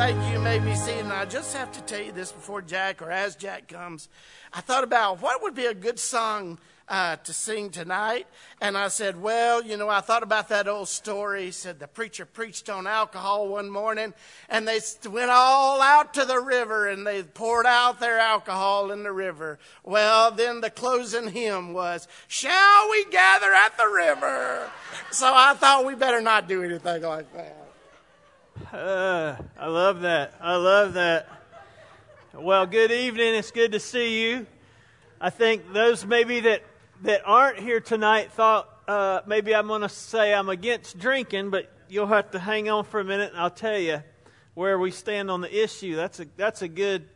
Thank you. May be seeing. I just have to tell you this before Jack or as Jack comes. I thought about what would be a good song uh, to sing tonight. And I said, Well, you know, I thought about that old story. He said the preacher preached on alcohol one morning, and they went all out to the river and they poured out their alcohol in the river. Well, then the closing hymn was, Shall we gather at the river? So I thought we better not do anything like that. Uh, I love that. I love that. Well, good evening. It's good to see you. I think those maybe that that aren't here tonight thought uh, maybe I'm going to say I'm against drinking, but you'll have to hang on for a minute, and I'll tell you where we stand on the issue. That's a that's a good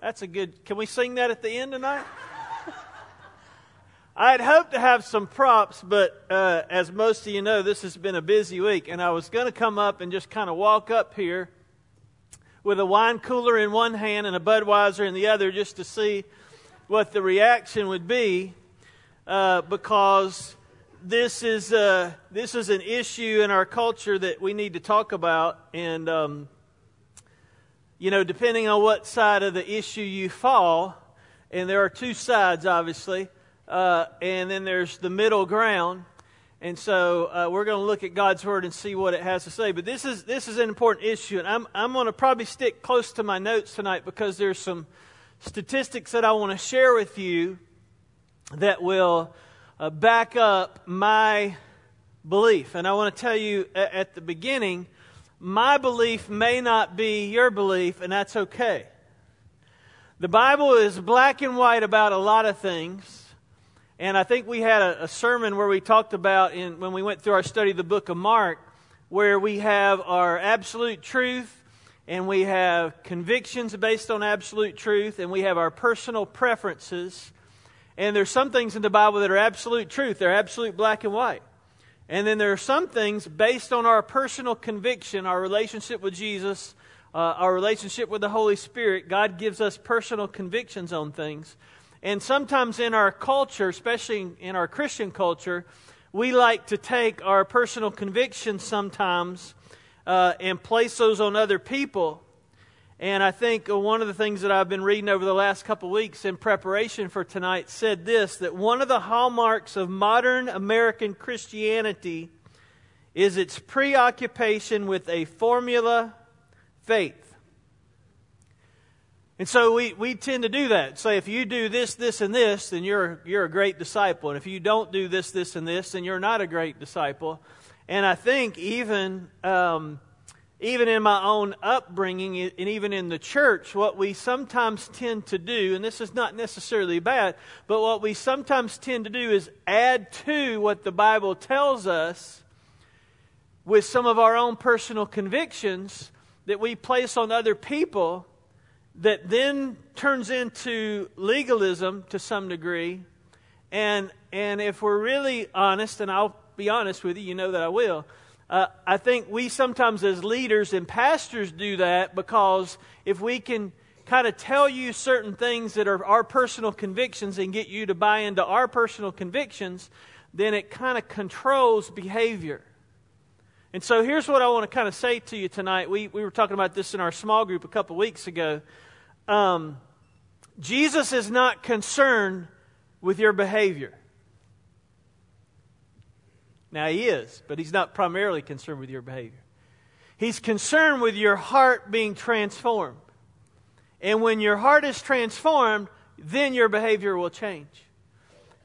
that's a good. Can we sing that at the end tonight? I had hoped to have some props, but uh, as most of you know, this has been a busy week, and I was going to come up and just kind of walk up here with a wine cooler in one hand and a Budweiser in the other, just to see what the reaction would be uh, because this is uh, this is an issue in our culture that we need to talk about, and um, you know, depending on what side of the issue you fall, and there are two sides, obviously, uh, and then there's the middle ground. And so uh, we're going to look at God's word and see what it has to say. But this is this is an important issue, and I'm I'm going to probably stick close to my notes tonight because there's some statistics that I want to share with you that will uh, back up my belief. And I want to tell you at, at the beginning, my belief may not be your belief, and that's okay. The Bible is black and white about a lot of things. And I think we had a, a, sermon where we talked about in, when we went through our study of the book of Mark, where we have our absolute truth and we have convictions based on absolute truth and we have our personal preferences and there's some things in the Bible that are absolute truth, they're absolute black and white. And then there are some things based on our personal conviction, our relationship with Jesus, uh, our relationship with the Holy Spirit. God gives us personal convictions on things. And sometimes in our culture, especially in our Christian culture, we like to take our personal convictions sometimes uh, and place those on other people and I think one of the things that I've been reading over the last couple weeks in preparation for tonight said this that one of the hallmarks of modern American Christianity is its preoccupation with a formula faith. And so we, we tend to do that. Say, if you do this, this, and this, then you're, you're a great disciple. And if you don't do this, this, and this, then you're not a great disciple. And I think even. Um, even in my own upbringing and even in the church, what we sometimes tend to do, and this is not necessarily bad, but what we sometimes tend to do is add to what the Bible tells us with some of our own personal convictions that we place on other people that then turns into legalism to some degree. And, and if we're really honest, and I'll be honest with you, you know that I will uh, I think we sometimes, as leaders and pastors, do that because if we can kind of tell you certain things that are our personal convictions and get you to buy into our personal convictions, then it kind of controls behavior. And so here's what I want to kind of say to you tonight. We, we were talking about this in our small group a couple weeks ago. Um, Jesus is not concerned with your behavior. Now, He is, but He's not primarily concerned with your behavior. He's concerned with your heart being transformed. And when your heart is transformed, then your behavior will change.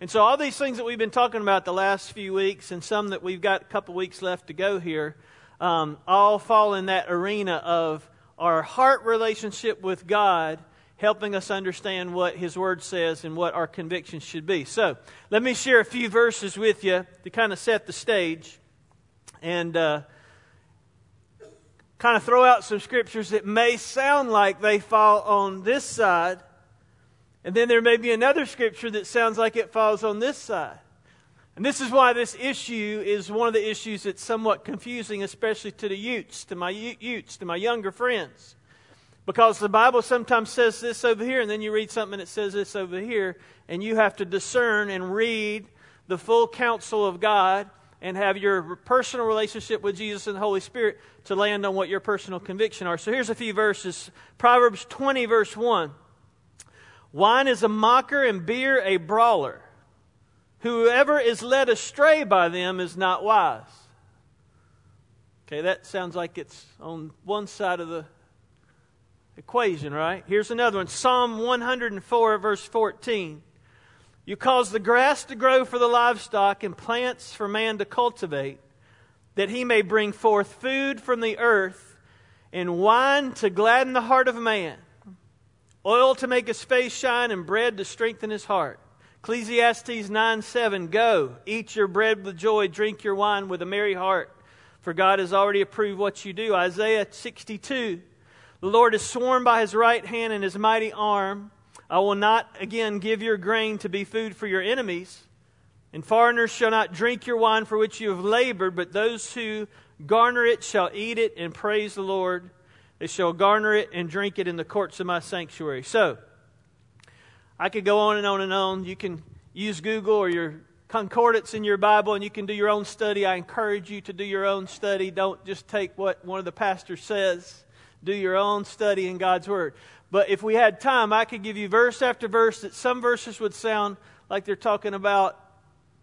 And so, all these things that we've been talking about the last few weeks, and some that we've got a couple weeks left to go here, um, all fall in that arena of our heart relationship with God helping us understand what His Word says and what our convictions should be. So, let me share a few verses with you to kind of set the stage and uh, kind of throw out some scriptures that may sound like they fall on this side, and then there may be another scripture that sounds like it falls on this side. And this is why this issue is one of the issues that's somewhat confusing, especially to the youths, to my youths, to my younger friends. Because the Bible sometimes says this over here, and then you read something that says this over here, and you have to discern and read the full counsel of God and have your personal relationship with Jesus and the Holy Spirit to land on what your personal conviction are. So here's a few verses. Proverbs 20 verse 1. Wine is a mocker and beer a brawler. Whoever is led astray by them is not wise. Okay, that sounds like it's on one side of the equation, right? Here's another one Psalm 104, verse 14. You cause the grass to grow for the livestock and plants for man to cultivate, that he may bring forth food from the earth and wine to gladden the heart of man, oil to make his face shine, and bread to strengthen his heart. Ecclesiastes 9 7 Go, eat your bread with joy, drink your wine with a merry heart, for God has already approved what you do. Isaiah 62 The Lord has sworn by his right hand and his mighty arm I will not again give your grain to be food for your enemies, and foreigners shall not drink your wine for which you have labored, but those who garner it shall eat it and praise the Lord. They shall garner it and drink it in the courts of my sanctuary. So, I could go on and on and on. You can use Google or your concordance in your Bible and you can do your own study. I encourage you to do your own study. Don't just take what one of the pastors says. Do your own study in God's Word. But if we had time, I could give you verse after verse that some verses would sound like they're talking about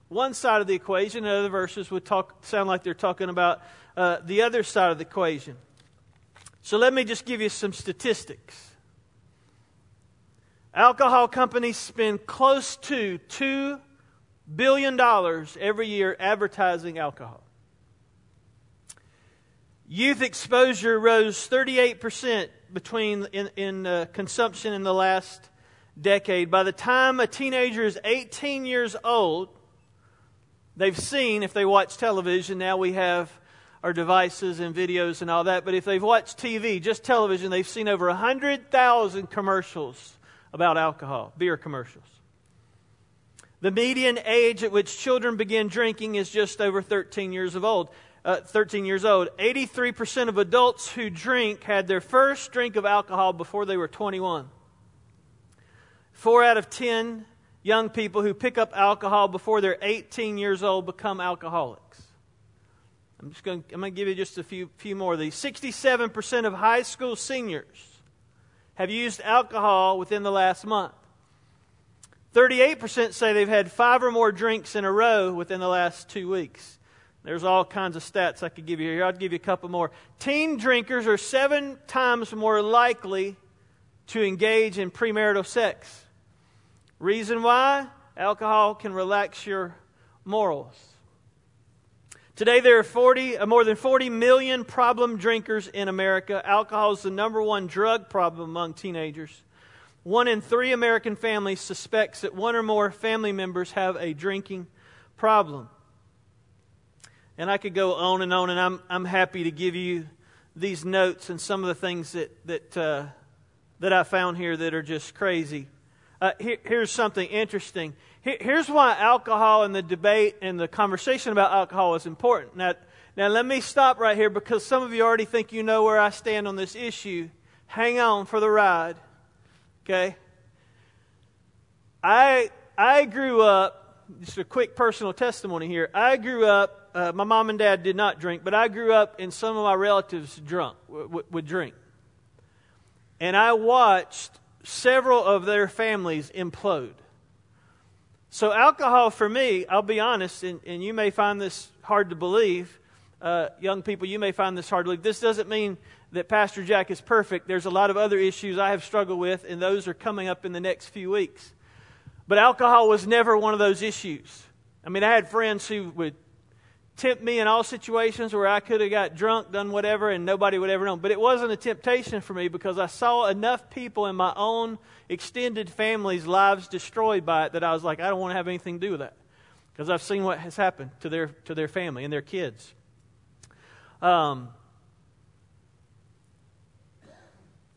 one side of the equation, and other verses would talk, sound like they're talking about uh, the other side of the equation. So let me just give you some statistics. Alcohol companies spend close to $2 billion every year advertising alcohol. Youth exposure rose 38% between in, in uh, consumption in the last decade. By the time a teenager is 18 years old, they've seen, if they watch television, now we have our devices and videos and all that, but if they've watched TV, just television, they've seen over 100,000 commercials about alcohol, beer commercials. The median age at which children begin drinking is just over 13 years of old uh, 13 years old, 83% of adults who drink had their first drink of alcohol before they were 21. Four out of 10 young people who pick up alcohol before they're 18 years old become alcoholics. I'm just going I'm going to give you just a few, few more of these. 67% of high school seniors have used alcohol within the last month. 38% say they've had five or more drinks in a row within the last two weeks. There's all kinds of stats I could give you here. I'll give you a couple more. Teen drinkers are seven times more likely to engage in premarital sex. Reason why? Alcohol can relax your morals. Today, there are 40, uh, more than 40 million problem drinkers in America. Alcohol is the number one drug problem among teenagers. One in three American families suspects that one or more family members have a drinking problem. And I could go on and on, and I'm, I'm happy to give you these notes and some of the things that, that, uh, that I found here that are just crazy. Uh, here, here's something interesting. Here, here's why alcohol and the debate and the conversation about alcohol is important. Now, now, let me stop right here because some of you already think you know where I stand on this issue. Hang on for the ride. Okay? I, I grew up, just a quick personal testimony here. I grew up uh, my mom and dad did not drink, but I grew up and some of my relatives drunk, would drink. And I watched several of their families implode. So, alcohol for me, I'll be honest, and, and you may find this hard to believe. Uh, young people, you may find this hard to believe. This doesn't mean that Pastor Jack is perfect. There's a lot of other issues I have struggled with, and those are coming up in the next few weeks. But alcohol was never one of those issues. I mean, I had friends who would tempt me in all situations where I could have got drunk, done whatever, and nobody would ever know. But it wasn't a temptation for me because I saw enough people in my own extended family's lives destroyed by it that I was like, I don't want to have anything to do with that because I've seen what has happened to their to their family and their kids. Um,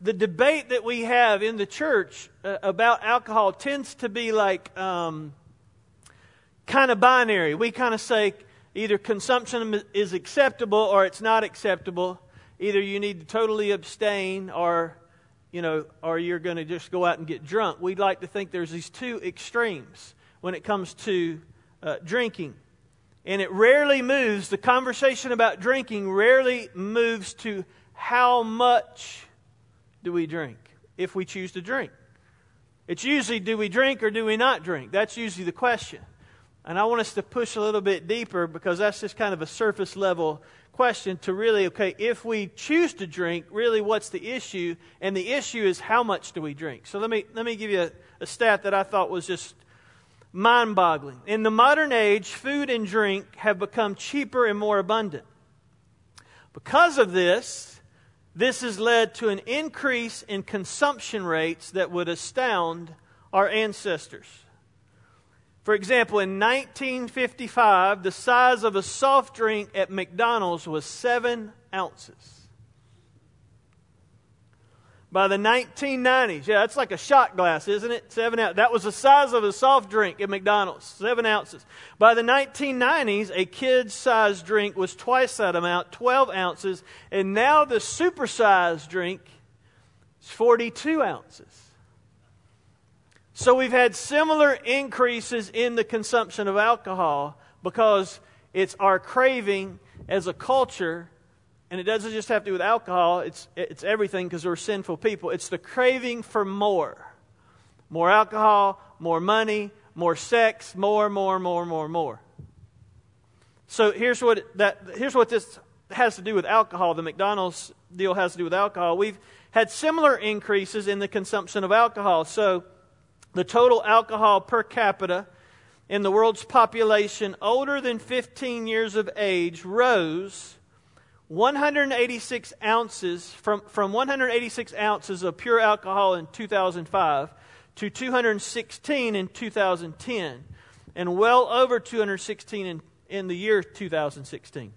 the debate that we have in the church uh, about alcohol tends to be like um, kind of binary. We kind of say either consumption is acceptable or it's not acceptable. Either you need to totally abstain or you know, or you're going to just go out and get drunk. We'd like to think there's these two extremes when it comes to uh, drinking. And it rarely moves, the conversation about drinking rarely moves to how much do we drink if we choose to drink. It's usually do we drink or do we not drink? That's usually the question. And I want us to push a little bit deeper because that's just kind of a surface level question to really, okay, if we choose to drink, really what's the issue? And the issue is how much do we drink? So let me, let me give you a, a stat that I thought was just mind boggling. In the modern age, food and drink have become cheaper and more abundant. Because of this, this has led to an increase in consumption rates that would astound our ancestors. For example, in 1955, the size of a soft drink at McDonald's was seven ounces. By the 1990s, yeah, that's like a shot glass, isn't it? Seven ounces. That was the size of a soft drink at McDonald's, seven ounces. By the 1990s, a kid's size drink was twice that amount, 12 ounces, and now the supersized drink is 42 ounces. So we've had similar increases in the consumption of alcohol because it's our craving as a culture, and it doesn't just have to do with alcohol, it's, it's everything because we're sinful people. It's the craving for more more alcohol, more money, more sex, more, more, more, more, more. So here's what, that, here's what this has to do with alcohol. The McDonald's deal has to do with alcohol. We've had similar increases in the consumption of alcohol. So, the total alcohol per capita in the world's population older than 15 years of age rose 186 ounces from, from 186 ounces of pure alcohol in 2005 to 216 in 2010 and well over 216 in, in the year 2016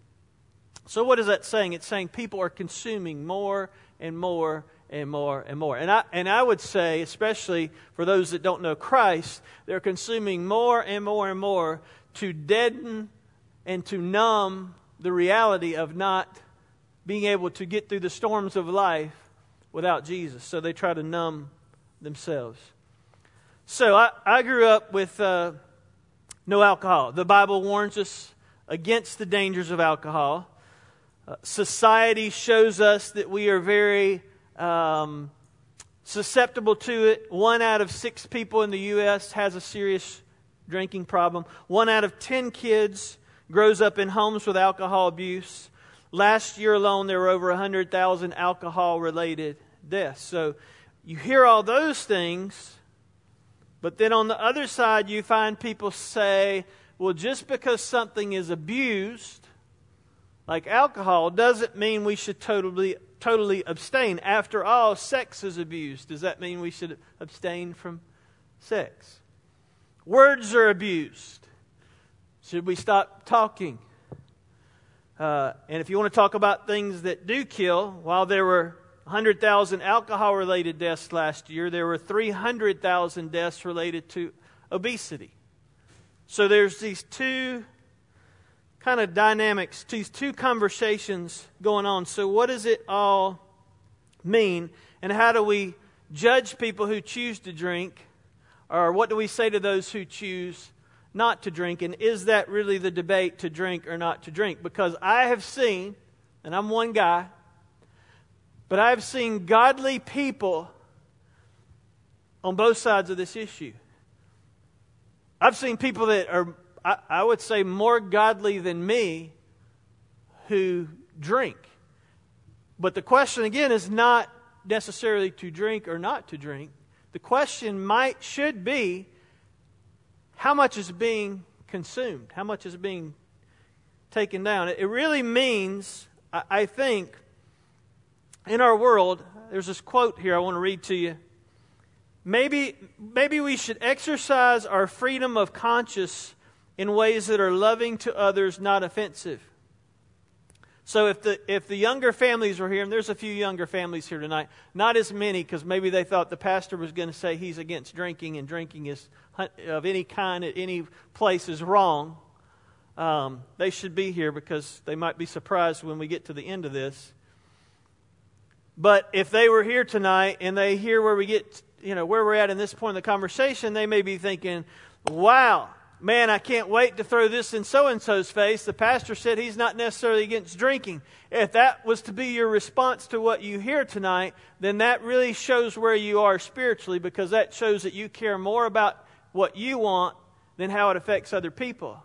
so what is that saying? It's saying people are consuming more and more and more and more. And I, and I would say, especially for those that don't know Christ, they're consuming more and more and more to deaden and to numb the reality of not being able to get through the storms of life without Jesus. So they try to numb themselves. So I, I grew up with uh, no alcohol. The Bible warns us against the dangers of alcohol. Uh, society shows us that we are very um, susceptible to it. One out of six people in the U.S. has a serious drinking problem. One out of ten kids grows up in homes with alcohol abuse. Last year alone, there were over 100,000 alcohol related deaths. So you hear all those things, but then on the other side, you find people say, well, just because something is abused, like alcohol, doesn't mean we should totally totally abstain. After all, sex is abused. Does that mean we should abstain from sex? Words are abused. Should we stop talking? Uh, and if you want to talk about things that do kill, while there were 100,000 alcohol related deaths last year, there were 300,000 deaths related to obesity. So there's these two kind of dynamics, these two conversations going on. So, what does it all mean? And how do we judge people who choose to drink? Or what do we say to those who choose not to drink? And is that really the debate to drink or not to drink? Because I have seen, and I'm one guy, but I've seen godly people on both sides of this issue. I've seen people that are I, I would say, more godly than me who drink. But the question, again, is not necessarily to drink or not to drink. The question might, should be, how much is being consumed? How much is being taken down? It really means, I think, in our world, there's this quote here I want to read to you. Maybe, maybe we should exercise our freedom of conscience in ways that are loving to others, not offensive. So if the if the younger families were here, and there's a few younger families here tonight, not as many because maybe they thought the pastor was going to say he's against drinking and drinking is of any kind at any place is wrong. Um, they should be here because they might be surprised when we get to the end of this. But if they were here tonight and they hear where we get, you know, where we're at in this point in the conversation, they may be thinking, "Wow, man, I can't wait to throw this in so and so's face. The pastor said he's not necessarily against drinking. If that was to be your response to what you hear tonight, then that really shows where you are spiritually because that shows that you care more about what you want than how it affects other people.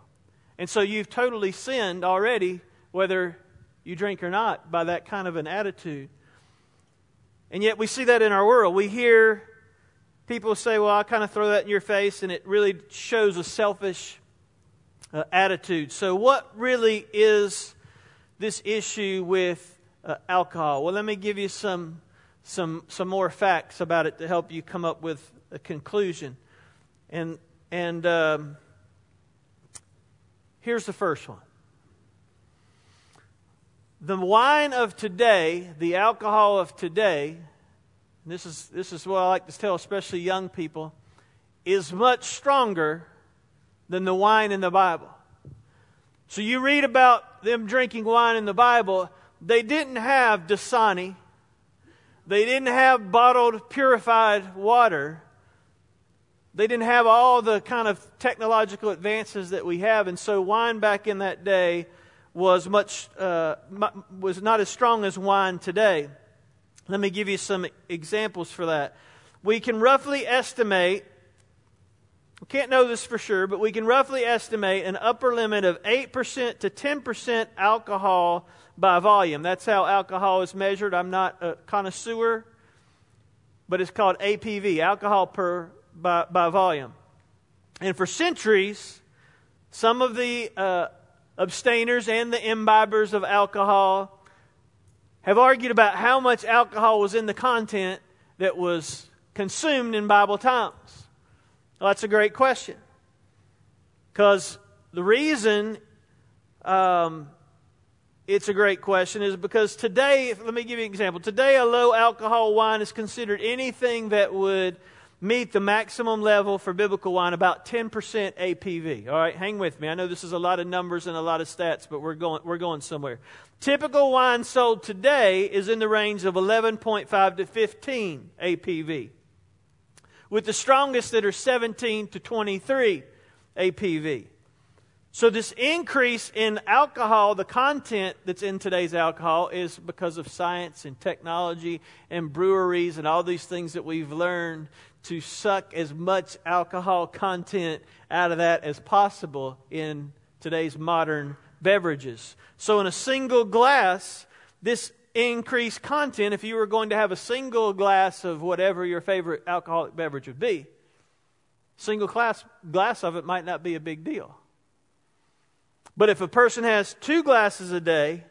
And so you've totally sinned already, whether you drink or not, by that kind of an attitude. And yet we see that in our world. We hear people say, well, I'll kind of throw that in your face, and it really shows a selfish uh, attitude. So, what really is this issue with uh, alcohol? Well, let me give you some, some, some more facts about it to help you come up with a conclusion. And, and um, here's the first one. The wine of today, the alcohol of today, this is, this is what I like to tell, especially young people, is much stronger than the wine in the Bible. So you read about them drinking wine in the Bible, they didn't have Dasani, they didn't have bottled, purified water. They didn't have all the kind of technological advances that we have, and so wine back in that day was much uh, was not as strong as wine today. Let me give you some examples for that. We can roughly estimate, we can't know this for sure, but we can roughly estimate an upper limit of 8% to 10% alcohol by volume. That's how alcohol is measured. I'm not a connoisseur, but it's called APV, alcohol per by, by volume. And for centuries, some of the uh, abstainers and the imbibers of alcohol have argued about how much alcohol was in the content that was consumed in Bible times? Well, that's a great question. Because the reason um, it's a great question is because today, let me give you an example. Today, a low alcohol wine is considered anything that would meet the maximum level for biblical wine, about 10% APV. All right, hang with me. I know this is a lot of numbers and a lot of stats, but we're going, we're going somewhere. Typical wine sold today is in the range of 11.5 to 15 APV, with the strongest that are 17 to 23 APV. So, this increase in alcohol, the content that's in today's alcohol, is because of science and technology and breweries and all these things that we've learned to suck as much alcohol content out of that as possible in today's modern beverages. So, in a single glass, this increased content, if you were going to have a single glass of whatever your favorite alcoholic beverage would be, single glass, glass of it might not be a big deal. But if a person has two glasses a day,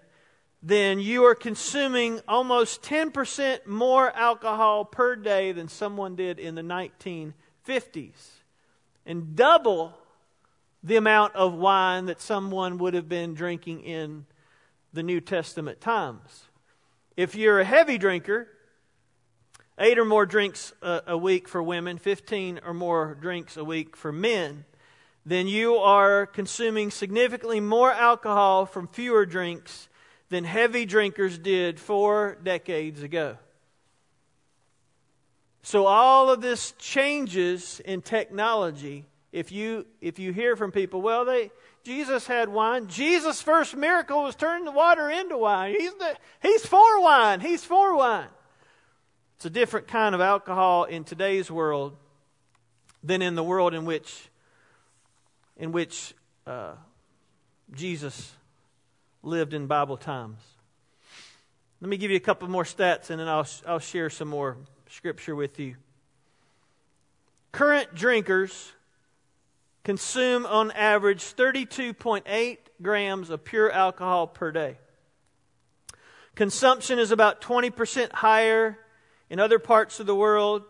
then you are consuming almost 10% more alcohol per day than someone did in the 1950s. And double the amount of wine that someone would have been drinking in the New Testament times. If you're a heavy drinker, eight or more drinks a, week for women, 15 or more drinks a week for men, then you are consuming significantly more alcohol from fewer drinks than heavy drinkers did four decades ago. So, all of this changes in technology. If you, if you hear from people, well, they, Jesus had wine. Jesus' first miracle was turning the water into wine. He's, the, he's for wine. He's for wine. It's a different kind of alcohol in today's world than in the world in which, in which uh, Jesus lived in Bible times. Let me give you a couple more stats and then I'll, I'll share some more scripture with you. Current drinkers consume on average 32.8 grams of pure alcohol per day. Consumption is about 20% higher in other parts of the world,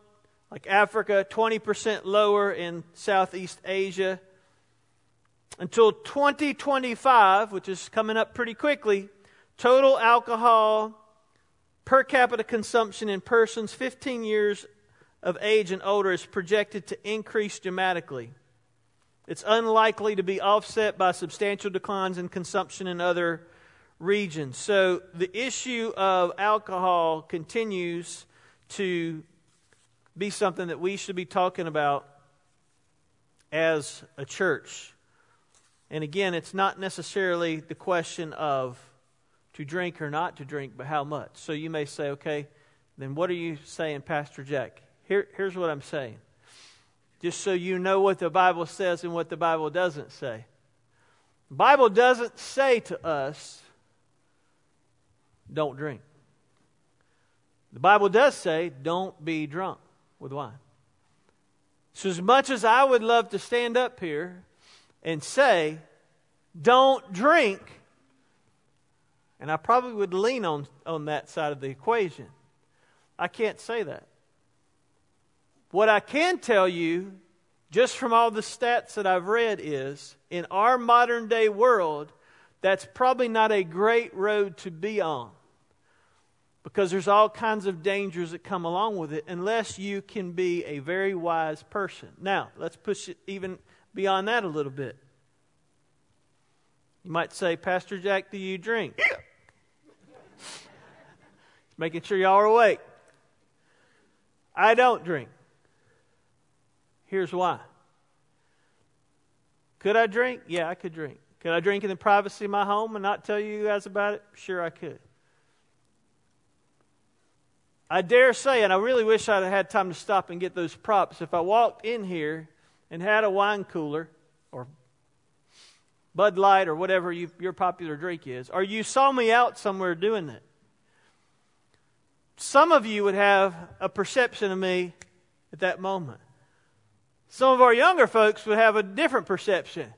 like Africa, 20% lower in Southeast Asia until 2025, which is coming up pretty quickly, total alcohol per capita consumption in persons 15 years of age and older is projected to increase dramatically. It's unlikely to be offset by substantial declines in consumption in other regions. So the issue of alcohol continues to be something that we should be talking about as a church. And again, it's not necessarily the question of to drink or not to drink, but how much. So you may say, okay, then what are you saying, Pastor Jack? Here, here's what I'm saying. Just so you know what the Bible says and what the Bible doesn't say. The Bible doesn't say to us, don't drink. The Bible does say, don't be drunk with wine. So, as much as I would love to stand up here and say, don't drink, and I probably would lean on, on that side of the equation, I can't say that. What I can tell you, just from all the stats that I've read, is in our modern day world, that's probably not a great road to be on because there's all kinds of dangers that come along with it unless you can be a very wise person. Now, let's push it even beyond that a little bit. You might say, Pastor Jack, do you drink? Yeah. Making sure y'all are awake. I don't drink. Here's why. Could I drink? Yeah, I could drink. Could I drink in the privacy of my home and not tell you guys about it? Sure, I could. I dare say, and I really wish I'd had time to stop and get those props. If I walked in here and had a wine cooler or Bud Light or whatever you, your popular drink is, or you saw me out somewhere doing it, some of you would have a perception of me at that moment. Some of our younger folks would have a different perception.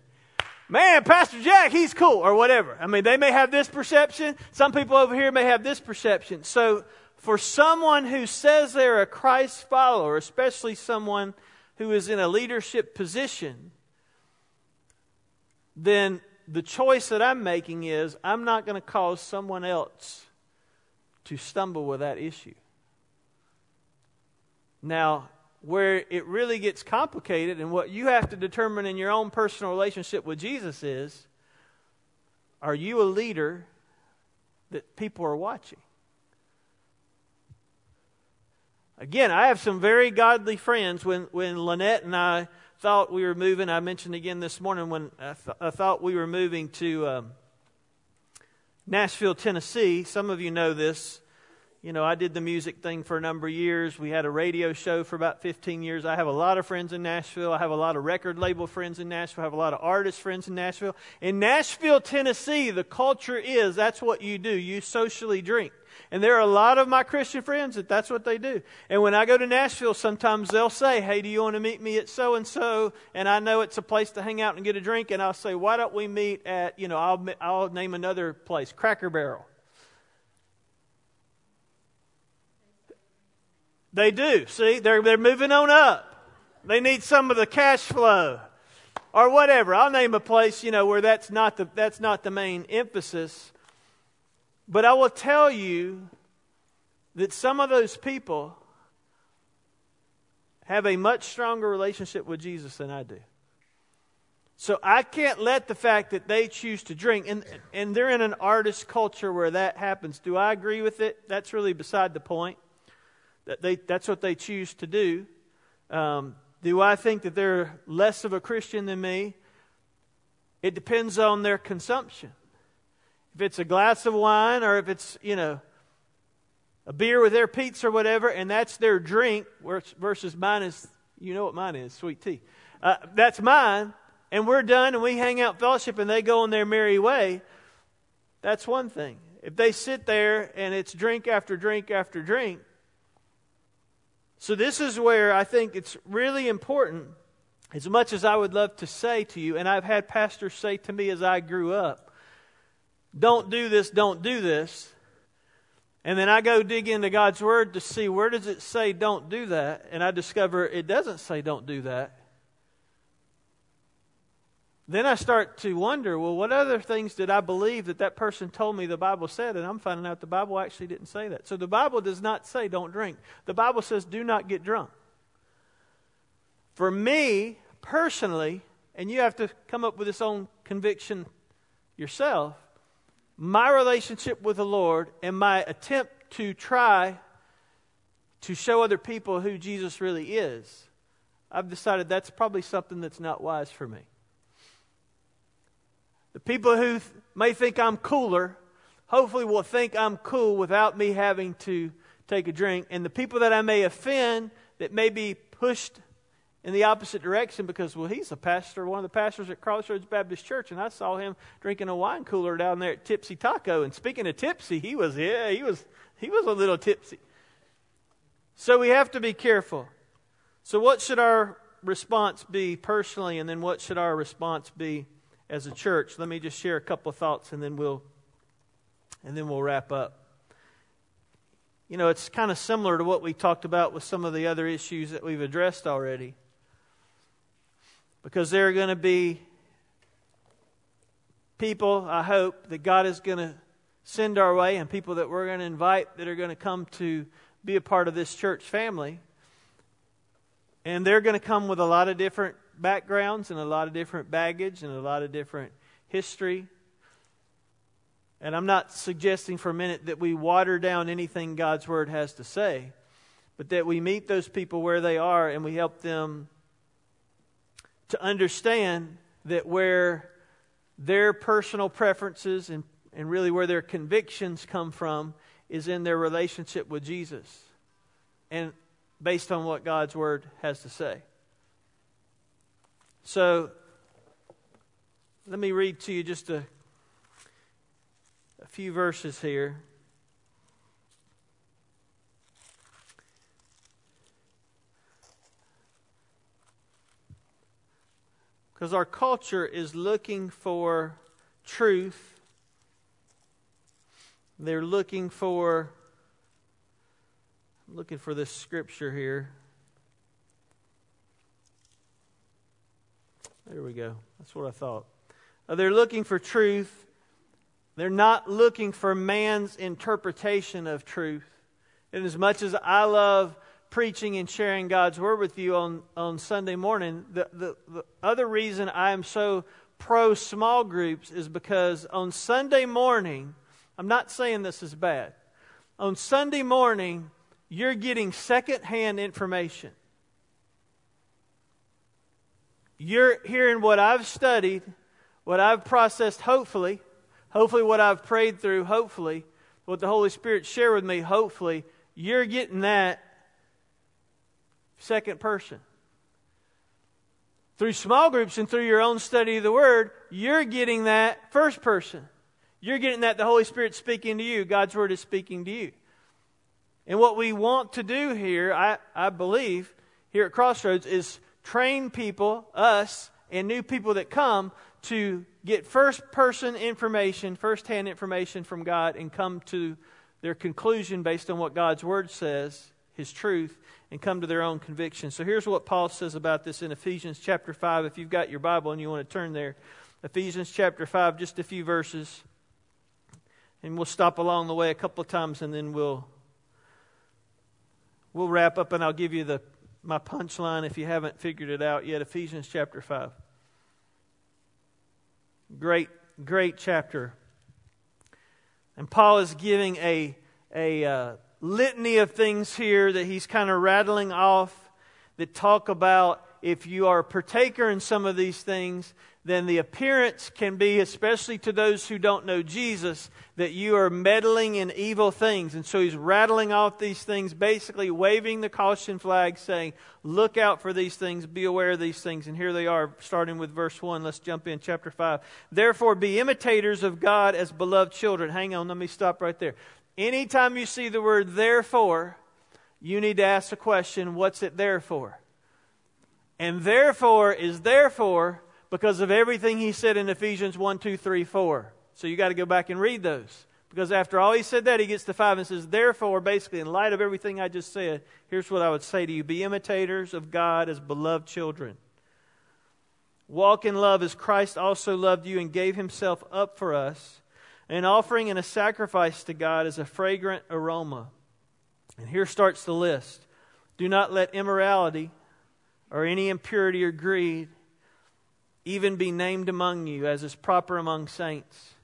Man, Pastor Jack, he's cool, or whatever. I mean, they may have this perception. Some people over here may have this perception. So, for someone who says they're a Christ follower, especially someone who is in a leadership position, then the choice that I'm making is I'm not going to cause someone else to stumble with that issue. Now, where it really gets complicated and what you have to determine in your own personal relationship with Jesus is are you a leader that people are watching? Again, I have some very godly friends. When, when Lynette and I thought we were moving, I mentioned again this morning when I, th- I thought we were moving to um, Nashville, Tennessee. Some of you know this. You know, I did the music thing for a number of years. We had a radio show for about 15 years. I have a lot of friends in Nashville. I have a lot of record label friends in Nashville. I have a lot of artist friends in Nashville. In Nashville, Tennessee, the culture is that's what you do. You socially drink. And there are a lot of my Christian friends that that's what they do. And when I go to Nashville, sometimes they'll say, Hey, do you want to meet me at so and so? And I know it's a place to hang out and get a drink. And I'll say, Why don't we meet at, you know, I'll, I'll name another place, Cracker Barrel. They do. See, they're, they're moving on up. They need some of the cash flow or whatever. I'll name a place, you know, where that's not the, that's not the main emphasis. But I will tell you that some of those people have a much stronger relationship with Jesus than I do. So I can't let the fact that they choose to drink, and, and they're in an artist culture where that happens. Do I agree with it? That's really beside the point. That they, that's what they choose to do. Um, do I think that they're less of a Christian than me? It depends on their consumption if it's a glass of wine or if it's, you know, a beer with their pizza or whatever, and that's their drink, versus mine is, you know what mine is, sweet tea. Uh, that's mine, and we're done and we hang out fellowship and they go on their merry way, that's one thing. If they sit there and it's drink after drink after drink, so this is where I think it's really important, as much as I would love to say to you, and I've had pastors say to me as I grew up, don't do this, don't do this. And then I go dig into God's Word to see where does it say don't do that, and I discover it doesn't say don't do that. Then I start to wonder, well, what other things did I believe that that person told me the Bible said? And I'm finding out the Bible actually didn't say that. So the Bible does not say don't drink. The Bible says do not get drunk. For me, personally, and you have to come up with this own conviction yourself, my relationship with the Lord and my attempt to try to show other people who Jesus really is, I've decided that's probably something that's not wise for me. The people who th- may think I'm cooler, hopefully will think I'm cool without me having to take a drink. And the people that I may offend, that may be pushed in the opposite direction because, well, he's a pastor, one of the pastors at Crossroads Baptist Church, and I saw him drinking a wine cooler down there at Tipsy Taco. And speaking of tipsy, he was, yeah, he was, he was a little tipsy. So we have to be careful. So, what should our response be personally, and then what should our response be as a church? Let me just share a couple of thoughts, and then we'll, and then we'll wrap up. You know, it's kind of similar to what we talked about with some of the other issues that we've addressed already. Because there are going to be people, I hope, that God is going to send our way and people that we're going to invite that are going to come to be a part of this church family. And they're going to come with a lot of different backgrounds and a lot of different baggage and a lot of different history. And I'm not suggesting for a minute that we water down anything God's Word has to say, but that we meet those people where they are and we help them to understand that where their personal preferences and, and really where their convictions come from is in their relationship with Jesus and based on what God's Word has to say. So, let me read to you just a, a few verses here. Because our culture is looking for truth. They're looking for, I'm looking for this scripture here. There we go. That's what I thought. Uh, they're looking for truth. They're not looking for man's interpretation of truth. And as much as I love preaching and sharing God's Word with you on, on Sunday morning, the, the, the other reason I am so pro small groups is because on Sunday morning, I'm not saying this is bad. On Sunday morning, you're getting secondhand information. You're hearing what I've studied, what I've processed, hopefully, hopefully, what I've prayed through, hopefully, what the Holy Spirit shared with me, hopefully. You're getting that second person. Through small groups and through your own study of the Word, you're getting that first person. You're getting that the Holy Spirit's speaking to you. God's Word is speaking to you. And what we want to do here, I, I believe, here at Crossroads, is train people, us, and new people that come to get first person information, first hand information from God, and come to their conclusion based on what God's Word says, His truth, and come to their own conviction. So here's what Paul says about this in Ephesians chapter 5. If you've got your Bible and you want to turn there, Ephesians chapter 5, just a few verses. And we'll stop along the way a couple of times and then we'll we'll wrap up and I'll give you the my punchline if you haven't figured it out yet. Ephesians chapter 5. Great, great chapter. And Paul is giving a, a uh, litany of things here that he's kind of rattling off that talk about if you are a partaker in some of these things, then the appearance can be, especially to those who don't know Jesus, that you are meddling in evil things. And so he's rattling off these things, basically waving the caution flag, saying, Look out for these things, be aware of these things. And here they are, starting with verse 1. Let's jump in, chapter 5. Therefore, be imitators of God as beloved children. Hang on, let me stop right there. Anytime you see the word therefore, you need to ask the question, what's it there for? And therefore is therefore because of everything he said in Ephesians 1, 2, 3, 4. So you got to go back and read those. Because after all he said that, he gets to 5 and says, Therefore, basically, in light of everything I just said, here's what I would say to you Be imitators of God as beloved children. Walk in love as Christ also loved you and gave himself up for us an offering and a sacrifice to God as a fragrant aroma. And here starts the list. Do not let immorality or any impurity or greed even be named among you as is proper among saints.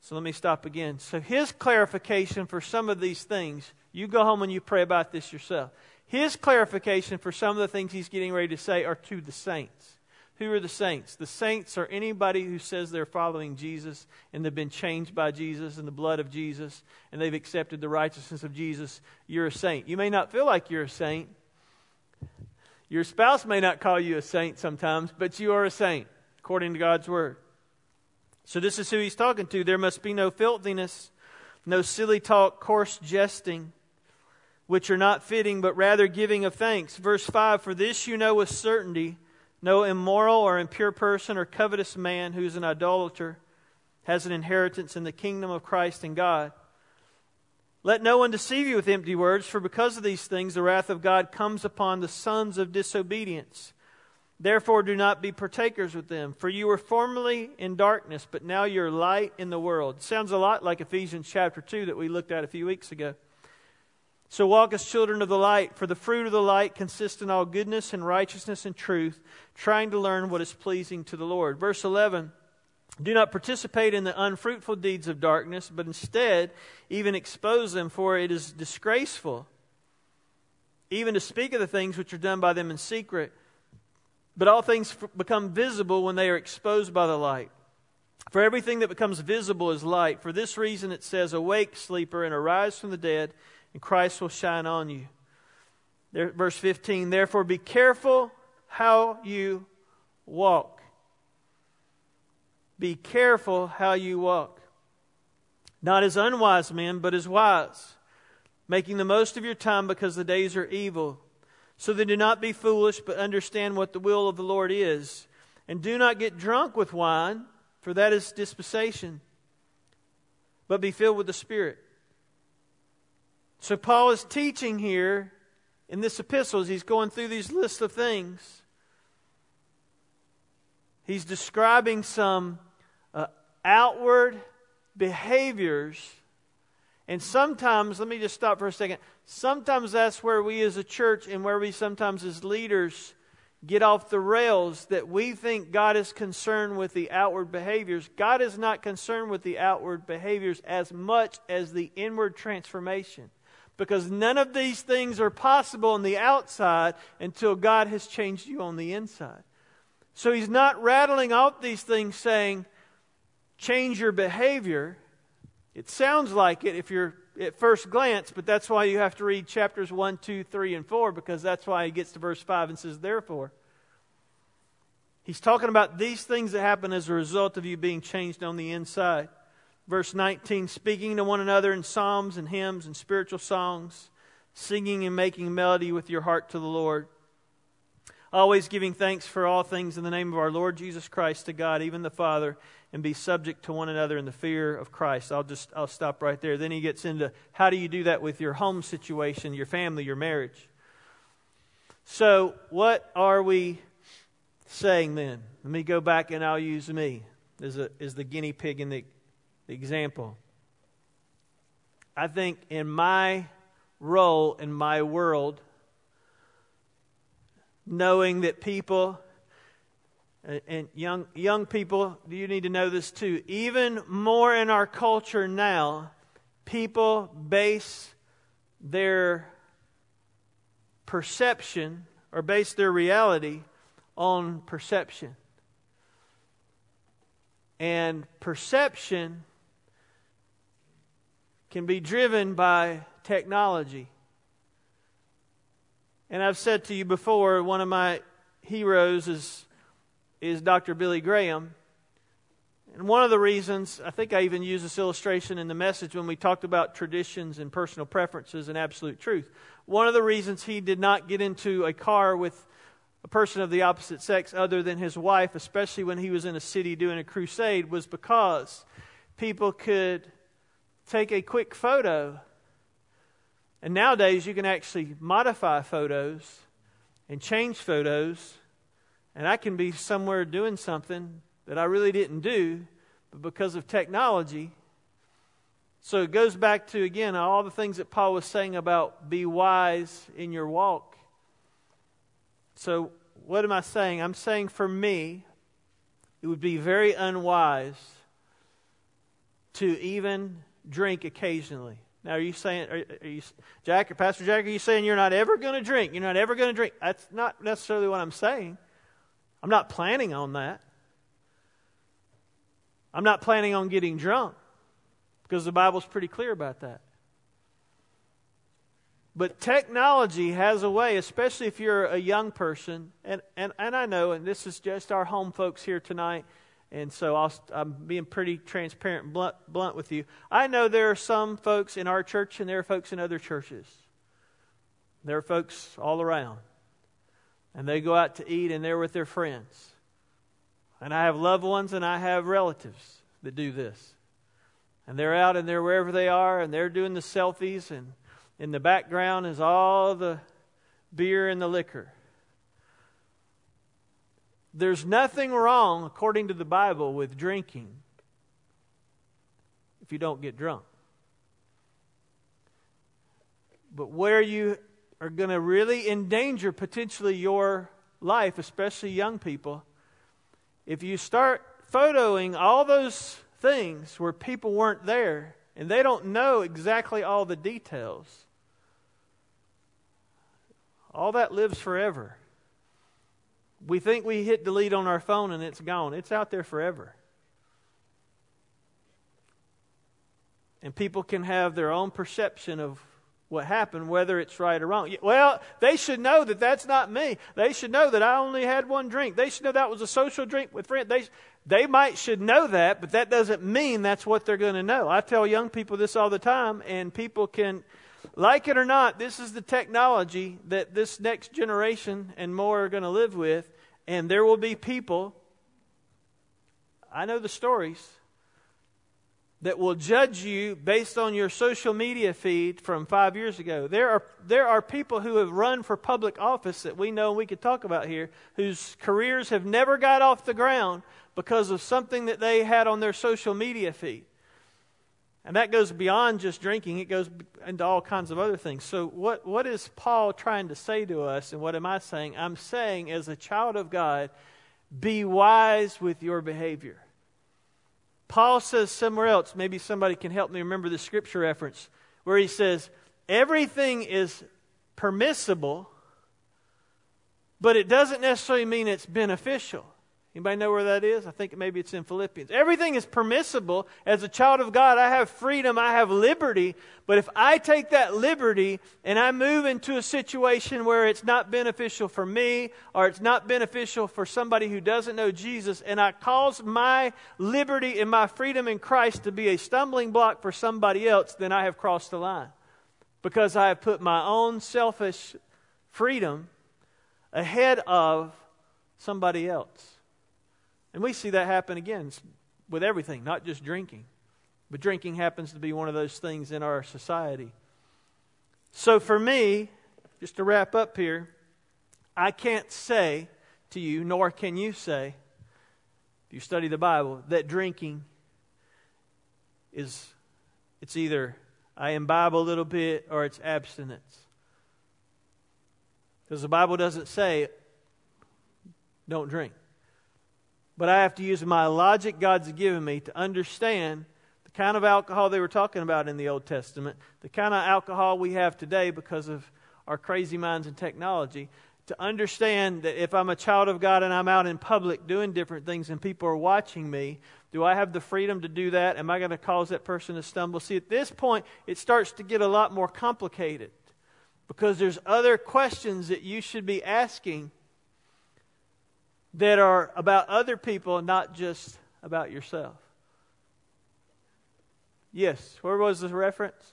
So let me stop again. So his clarification for some of these things, you go home and you pray about this yourself. his clarification for some of the things he's getting ready to say are to the saints. Who are the saints? The saints are anybody who says they're following Jesus and they've been changed by Jesus and the blood of Jesus and they've accepted the righteousness of Jesus. You're a saint. You may not feel like you're a saint. Your spouse may not call you a saint sometimes, but you are a saint according to God's word. So, this is who he's talking to. There must be no filthiness, no silly talk, coarse jesting, which are not fitting, but rather giving of thanks. Verse 5 For this you know with certainty no immoral or impure person or covetous man who is an idolater has an inheritance in the kingdom of Christ and God. Let no one deceive you with empty words, for because of these things the wrath of God comes upon the sons of disobedience. Therefore, do not be partakers with them. For you were formerly in darkness, but now you're light in the world. Sounds a lot like Ephesians chapter 2 that we looked at a few weeks ago. So walk as children of the light, for the fruit of the light consists in all goodness and righteousness and truth, trying to learn what is pleasing to the Lord. Verse 11 Do not participate in the unfruitful deeds of darkness, but instead even expose them, for it is disgraceful even to speak of the things which are done by them in secret. But all things become visible when they are exposed by the light. For everything that becomes visible is light. For this reason it says, Awake, sleeper, and arise from the dead, and Christ will shine on you. There, verse 15, Therefore be careful how you walk. Be careful how you walk. Not as unwise men, but as wise, making the most of your time because the days are evil. So then do not be foolish, but understand what the will of the Lord is. And do not get drunk with wine, for that is dispensation, but be filled with the Spirit. So Paul is teaching here in this epistle as he's going through these lists of things. He's describing some uh, outward behaviors and sometimes, let me just stop for a second. Sometimes that's where we as a church and where we sometimes as leaders get off the rails that we think God is concerned with the outward behaviors. God is not concerned with the outward behaviors as much as the inward transformation. Because none of these things are possible on the outside until God has changed you on the inside. So he's not rattling out these things saying, change your behavior. It sounds like it if you're at first glance, but that's why you have to read chapters 1, 2, 3, and 4, because that's why he gets to verse 5 and says, Therefore. He's talking about these things that happen as a result of you being changed on the inside. Verse 19, speaking to one another in psalms and hymns and spiritual songs, singing and making melody with your heart to the Lord. Always giving thanks for all things in the name of our Lord Jesus Christ to God, even the Father and be subject to one another in the fear of Christ. I'll just I'll stop right there. Then he gets into how do you do that with your home situation, your family, your marriage. So, what are we saying then? Let me go back and I'll use me as, a, as the guinea pig in the, the example. I think in my role in my world, knowing that people and young, young people, you need to know this too. Even more in our culture now, people base their perception or base their reality on perception. And perception can be driven by technology. And I've said to you before, one of my heroes is is Dr. Billy Graham. And one of the reasons, I think I even used this illustration in the message when we talked about traditions and personal preferences and absolute truth. One of the reasons he did not get into a car with a person of the opposite sex other than his wife, especially when he was in a city doing a crusade, was because people could take a quick photo. And nowadays, you can actually modify photos and change photos and I can be somewhere doing something that I really didn't do, but because of technology. So it goes back to, again, all the things that Paul was saying about be wise in your walk. So, what am I saying? I'm saying for me, it would be very unwise to even drink occasionally. Now, are you saying, are, are you, Jack or Pastor Jack, are you saying you're not ever going to drink? You're not ever going to drink? That's not necessarily what I'm saying. I'm not planning on that. I'm not planning on getting drunk because the Bible's pretty clear about that. But technology has a way, especially if you're a young person, and, and, and I know, and this is just our home folks here tonight, and so i am being pretty transparent and blunt, blunt with you. I know there are some folks in our church, and there are folks in other churches. There are folks all around. And they go out to eat, and they're with their friends. And I have loved ones, and I have relatives that do this. And they're out, and they're wherever they are, and they're doing the selfies, and in the background is all the beer and the liquor. There's nothing wrong, according to the Bible, with drinking if you don't get drunk. But where you are going to really endanger potentially your life, especially young people, if you start photoing all those things where people weren't there and they don't know exactly all the details, all that lives forever. We think we hit delete on our phone and it's gone. It's out there forever. And people can have their own perception of what happened, whether it's right or wrong. Well, they should know that that's not me. They should know that I only had one drink. They should know that was a social drink with friends. They, they might should know that, but that doesn't mean that's what they're going to know. I tell young people this all the time, and people can like it or not, this is the technology that this next generation and more are going to live with. And there will be people, I know the stories, that will judge you based on your social media feed from five years ago. There are, there are people who have run for public office that we know we could talk about here whose careers have never got off the ground because of something that they had on their social media feed. And that goes beyond just drinking, it goes into all kinds of other things. So, what, what is Paul trying to say to us, and what am I saying? I'm saying, as a child of God, be wise with your behavior. Paul says somewhere else, maybe somebody can help me remember the scripture reference, where he says, everything is permissible, but it doesn't necessarily mean it's beneficial. Anybody know where that is? I think maybe it's in Philippians. Everything is permissible. As a child of God, I have freedom, I have liberty. But if I take that liberty and I move into a situation where it's not beneficial for me or it's not beneficial for somebody who doesn't know Jesus, and I cause my liberty and my freedom in Christ to be a stumbling block for somebody else, then I have crossed the line. Because I have put my own selfish freedom ahead of somebody else. And we see that happen again with everything, not just drinking. But drinking happens to be one of those things in our society. So for me, just to wrap up here, I can't say to you, nor can you say, if you study the Bible, that drinking is it's either I imbibe a little bit or it's abstinence. Because the Bible doesn't say don't drink. But I have to use my logic God's given me to understand the kind of alcohol they were talking about in the Old Testament, the kind of alcohol we have today because of our crazy minds and technology. To understand that if I'm a child of God and I'm out in public doing different things and people are watching me, do I have the freedom to do that? Am I going to cause that person to stumble? See, at this point, it starts to get a lot more complicated because there's other questions that you should be asking that are about other people, and not just about yourself. Yes, where was the reference?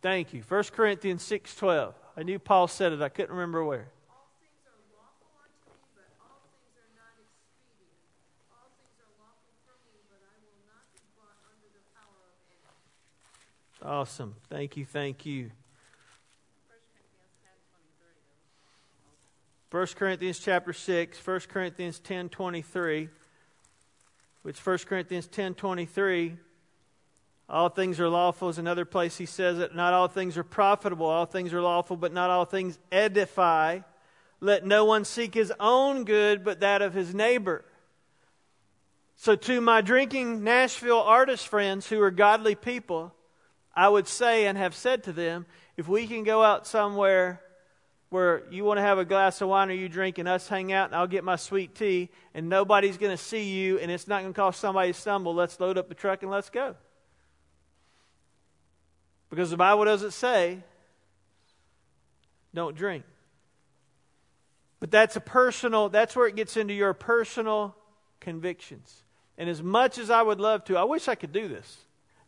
Thank you. 1 Corinthians 6:12. I knew Paul said it. I couldn't remember where. Awesome. Thank you. Thank you. 1 Corinthians chapter 6, 1 Corinthians 10:23, which 1 Corinthians 10:23 all things are lawful is another place he says it. Not all things are profitable all things are lawful but not all things edify. Let no one seek his own good but that of his neighbor. So to my drinking Nashville artist friends who are godly people I would say and have said to them, if we can go out somewhere where you want to have a glass of wine or you drink and us hang out and I'll get my sweet tea and nobody's going to see you and it's not going to cause somebody to stumble, let's load up the truck and let's go. Because the Bible doesn't say, don't drink. But that's a personal, that's where it gets into your personal convictions. And as much as I would love to, I wish I could do this.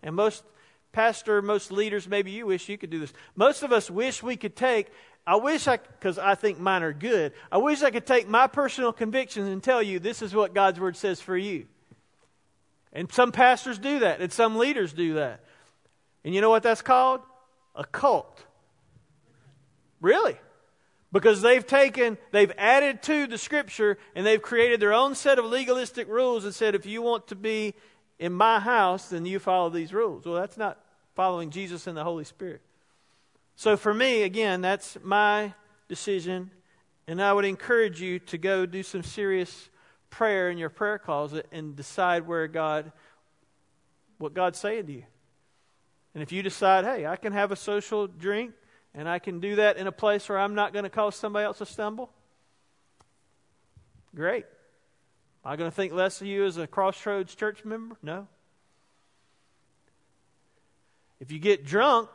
And most pastor, most leaders, maybe you wish you could do this. Most of us wish we could take, I wish I, because I think mine are good, I wish I could take my personal convictions and tell you this is what God's word says for you. And some pastors do that, and some leaders do that. And you know what that's called? A cult. Really? Because they've taken, they've added to the scripture and they've created their own set of legalistic rules and said, if you want to be in my house, then you follow these rules. Well, that's not following Jesus and the Holy Spirit. So for me, again, that's my decision. And I would encourage you to go do some serious prayer in your prayer closet and decide where God, what God's saying to you. And if you decide, hey, I can have a social drink and I can do that in a place where I'm not going to cause somebody else to stumble, great. Am I going to think less of you as a Crossroads church member? No. If you get drunk,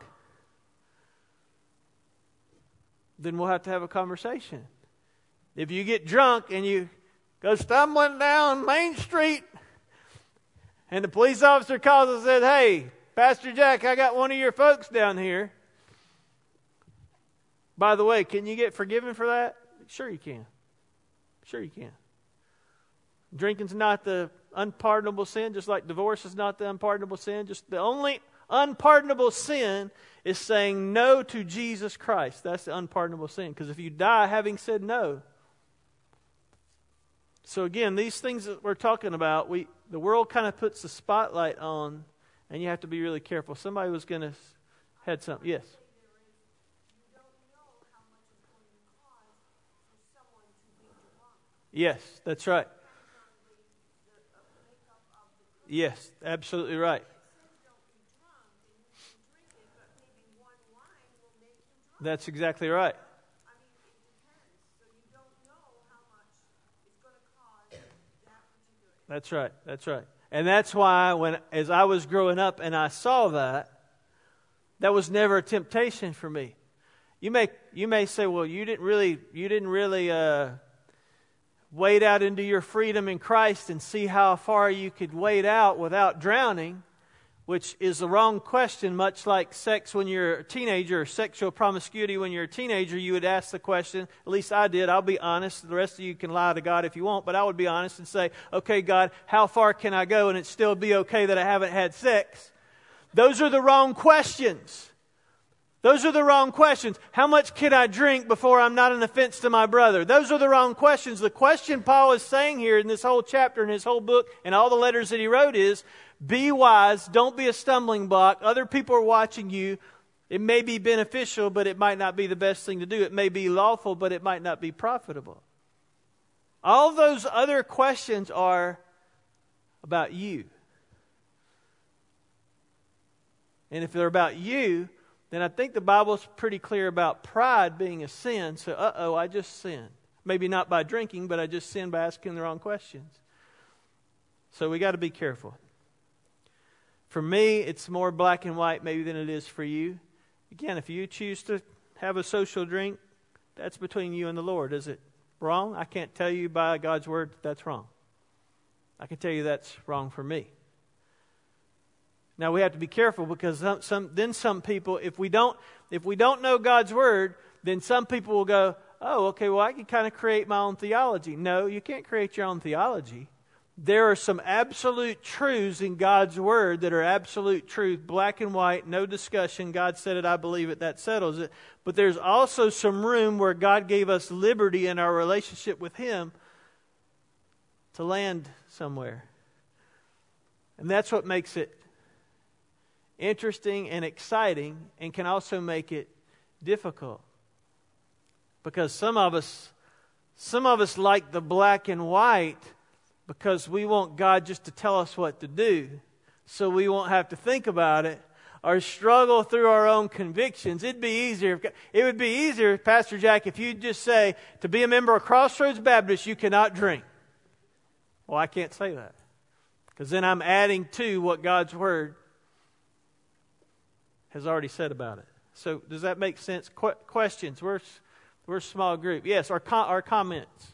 then we'll have to have a conversation. If you get drunk and you go stumbling down Main Street, and the police officer calls and says, Hey, Pastor Jack, I got one of your folks down here. By the way, can you get forgiven for that? Sure, you can. Sure, you can. Drinking's not the unpardonable sin, just like divorce is not the unpardonable sin. Just the only unpardonable sin is saying no to Jesus Christ. That's the unpardonable sin. Because if you die having said no, so again, these things that we're talking about, we the world kind of puts the spotlight on, and you have to be really careful. Somebody was going to had something. Yes. Yes, that's right. Yes, absolutely right. That's exactly right. That's right. That's right. And that's why when as I was growing up and I saw that, that was never a temptation for me. You may you may say, well, you didn't really you didn't really uh, wade out into your freedom in Christ and see how far you could wade out without drowning, which is the wrong question, much like sex when you're a teenager or sexual promiscuity when you're a teenager. You would ask the question, at least I did, I'll be honest. The rest of you can lie to God if you want, but I would be honest and say, okay, God, how far can I go and it still be okay that I haven't had sex? Those are the wrong questions. Those are the wrong questions. How much can I drink before I'm not an offense to my brother? Those are the wrong questions. The question Paul is saying here in this whole chapter, in his whole book, and all the letters that he wrote is be wise, don't be a stumbling block. Other people are watching you. It may be beneficial, but it might not be the best thing to do. It may be lawful, but it might not be profitable. All those other questions are about you. And if they're about you, then I think the Bible's pretty clear about pride being a sin. So, uh oh, I just sinned. Maybe not by drinking, but I just sinned by asking the wrong questions. So we got to be careful. For me, it's more black and white maybe than it is for you. Again, if you choose to have a social drink, that's between you and the Lord. Is it wrong? I can't tell you by God's word that that's wrong. I can tell you that's wrong for me. Now we have to be careful because some, some, then some people, if we don't, if we don't know God's word, then some people will go, "Oh, okay, well I can kind of create my own theology." No, you can't create your own theology. There are some absolute truths in God's word that are absolute truth, black and white, no discussion. God said it, I believe it, that settles it. But there's also some room where God gave us liberty in our relationship with Him to land somewhere. And that's what makes it interesting and exciting and can also make it difficult. Because some of us some of us like the black and white because we want God just to tell us what to do so we won't have to think about it. or struggle through our own convictions. It'd be easier. It would be easier, Pastor Jack, if you'd just say, to be a member of Crossroads Baptist, you cannot drink. Well, I can't say that. Because then I'm adding to what God's Word has already said about it. So, does that make sense? Qu- questions? We're, we're a small group. Yes, our, our comments.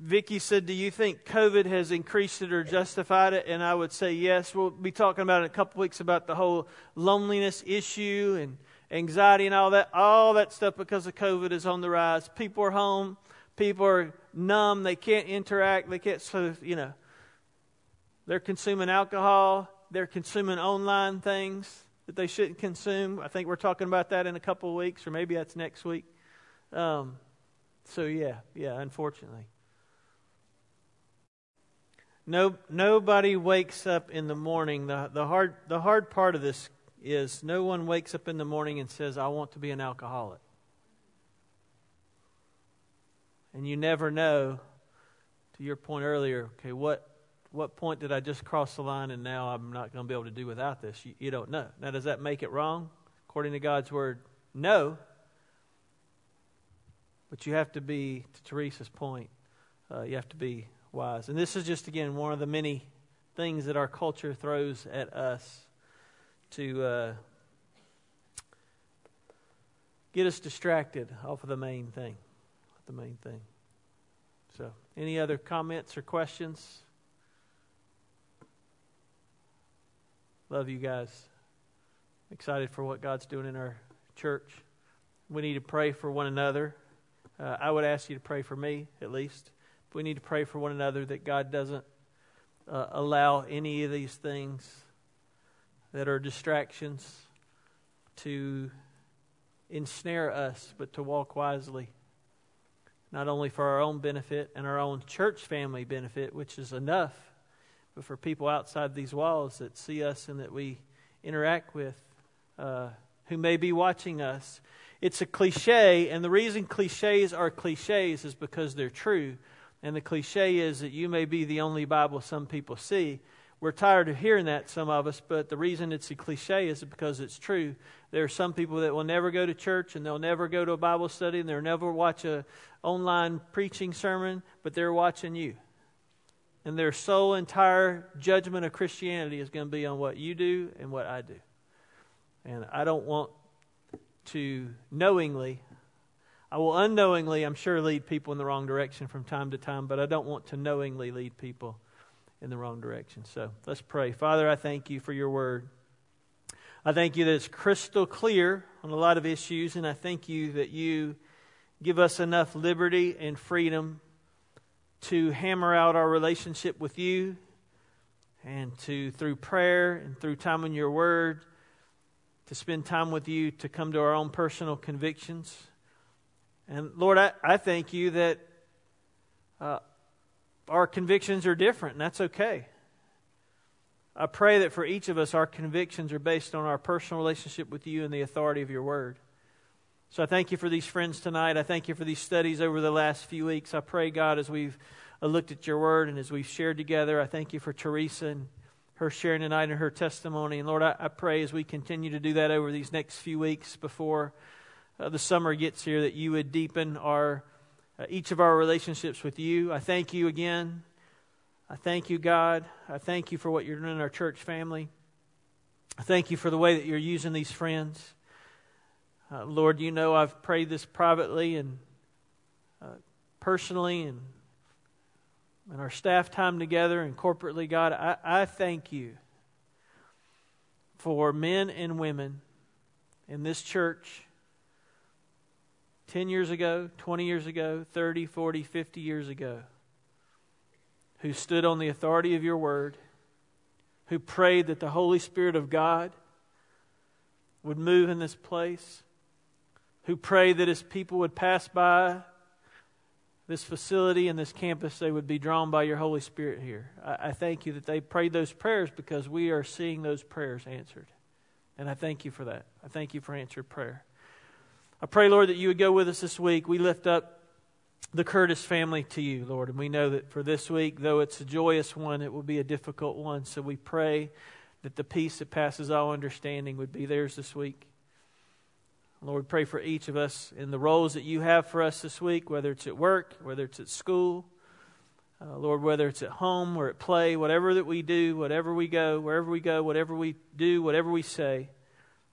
Vicky said, Do you think COVID has increased it or justified it? And I would say yes. We'll be talking about in a couple weeks about the whole loneliness issue and anxiety and all that. All that stuff because of COVID is on the rise. People are home. People are numb. They can't interact. They can't, so, you know, they're consuming alcohol. They're consuming online things that they shouldn't consume. I think we're talking about that in a couple weeks, or maybe that's next week. Um, so, yeah, yeah, unfortunately. No, nobody wakes up in the morning. The, the, hard, the hard part of this is no one wakes up in the morning and says, I want to be an alcoholic. And you never know, to your point earlier, okay, what, what point did I just cross the line and now I'm not going to be able to do without this? You, you don't know. Now, does that make it wrong? According to God's word, no. But you have to be, to Teresa's point, uh, you have to be wise. And this is just, again, one of the many things that our culture throws at us to uh, get us distracted off of the main thing. The main thing. So, any other comments or questions? Love you guys. Excited for what God's doing in our church. We need to pray for one another. Uh, I would ask you to pray for me, at least. We need to pray for one another that God doesn't uh, allow any of these things that are distractions to ensnare us, but to walk wisely, not only for our own benefit and our own church family benefit, which is enough, but for people outside these walls that see us and that we interact with, uh, who may be watching us. It's a cliche, and the reason cliches are cliches is because they're true. And the cliche is that you may be the only Bible some people see. We're tired of hearing that, some of us, but the reason it's a cliche is because it's true. There are some people that will never go to church and they'll never go to a Bible study and they'll never watch a online preaching sermon, but they're watching you. And their sole entire judgment of Christianity is going to be on what you do and what I do. And I don't want to knowingly I will unknowingly, I'm sure, lead people in the wrong direction from time to time, but I don't want to knowingly lead people in the wrong direction. So let's pray. Father, I thank you for your word. I thank you that it's crystal clear on a lot of issues, and I thank you that you give us enough liberty and freedom to hammer out our relationship with you and to, through prayer and through time in your word, to spend time with you to come to our own personal convictions. And Lord, I, I thank you that uh, our convictions are different, and that's okay. I pray that for each of us, our convictions are based on our personal relationship with you and the authority of your word. So I thank you for these friends tonight. I thank you for these studies over the last few weeks. I pray, God, as we've uh, looked at your word and as we've shared together, I thank you for Teresa and her sharing tonight and her testimony. And Lord, I, I pray as we continue to do that over these next few weeks before uh, the summer gets here that you would deepen our uh, each of our relationships with you. I thank you again. I thank you, God. I thank you for what you're doing in our church family. I thank you for the way that you're using these friends. Uh, Lord, you know I've prayed this privately and uh, personally and in our staff time together and corporately, God, I, I thank you for men and women in this church 10 years ago, 20 years ago, 30, 40, 50 years ago, who stood on the authority of your word, who prayed that the Holy Spirit of God would move in this place, who prayed that as people would pass by this facility and this campus, they would be drawn by your Holy Spirit here. I, I thank you that they prayed those prayers because we are seeing those prayers answered. And I thank you for that. I thank you for answered prayer. I pray, Lord, that you would go with us this week. We lift up the Curtis family to you, Lord. And we know that for this week, though it's a joyous one, it will be a difficult one. So we pray that the peace that passes all understanding would be theirs this week. Lord, pray for each of us in the roles that you have for us this week, whether it's at work, whether it's at school, uh, Lord, whether it's at home or at play, whatever that we do, whatever we go, wherever we go, whatever we do, whatever we say,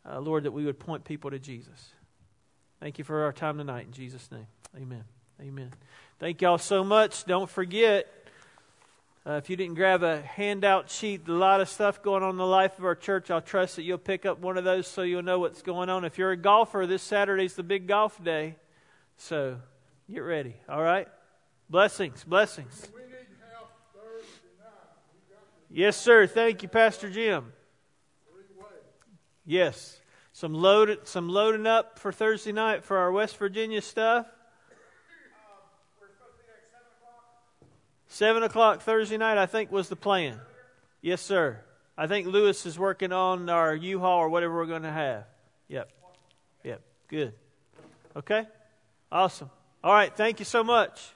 uh, Lord, that we would point people to Jesus. Thank you for our time tonight. In Jesus' name, amen. Amen. Thank y'all so much. Don't forget, uh, if you didn't grab a handout sheet, a lot of stuff going on in the life of our church. I'll trust that you'll pick up one of those so you'll know what's going on. If you're a golfer, this Saturday's the big golf day. So get ready. All right? Blessings, blessings. Yes, sir. Thank you, Pastor Jim. Yes. Some load, some loading up for Thursday night for our West Virginia stuff. Seven o'clock Thursday night, I think, was the plan. Yes, sir. I think Lewis is working on our U-Haul or whatever we're going to have. Yep. Yep. Good. Okay. Awesome. All right. Thank you so much.